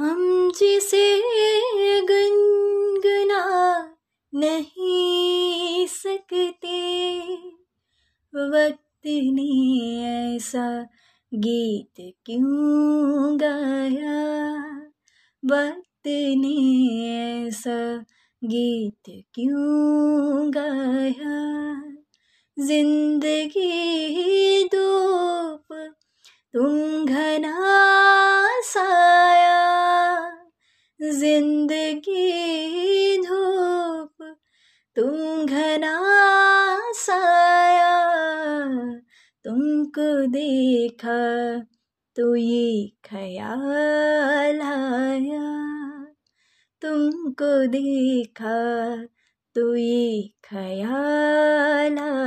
हम जिसे गुनगुना नहीं सकते, वक्त ने ऐसा गीत क्यों गाया? वक्त ने ऐसा गीत क्यों गाया? ज़िंदगी धूप, तुम घना ज़िंदगी धूप, तुम घना साया, तुमको देखा तो ये ख्याल आया। तुमको देखा तो ये ख्याल आया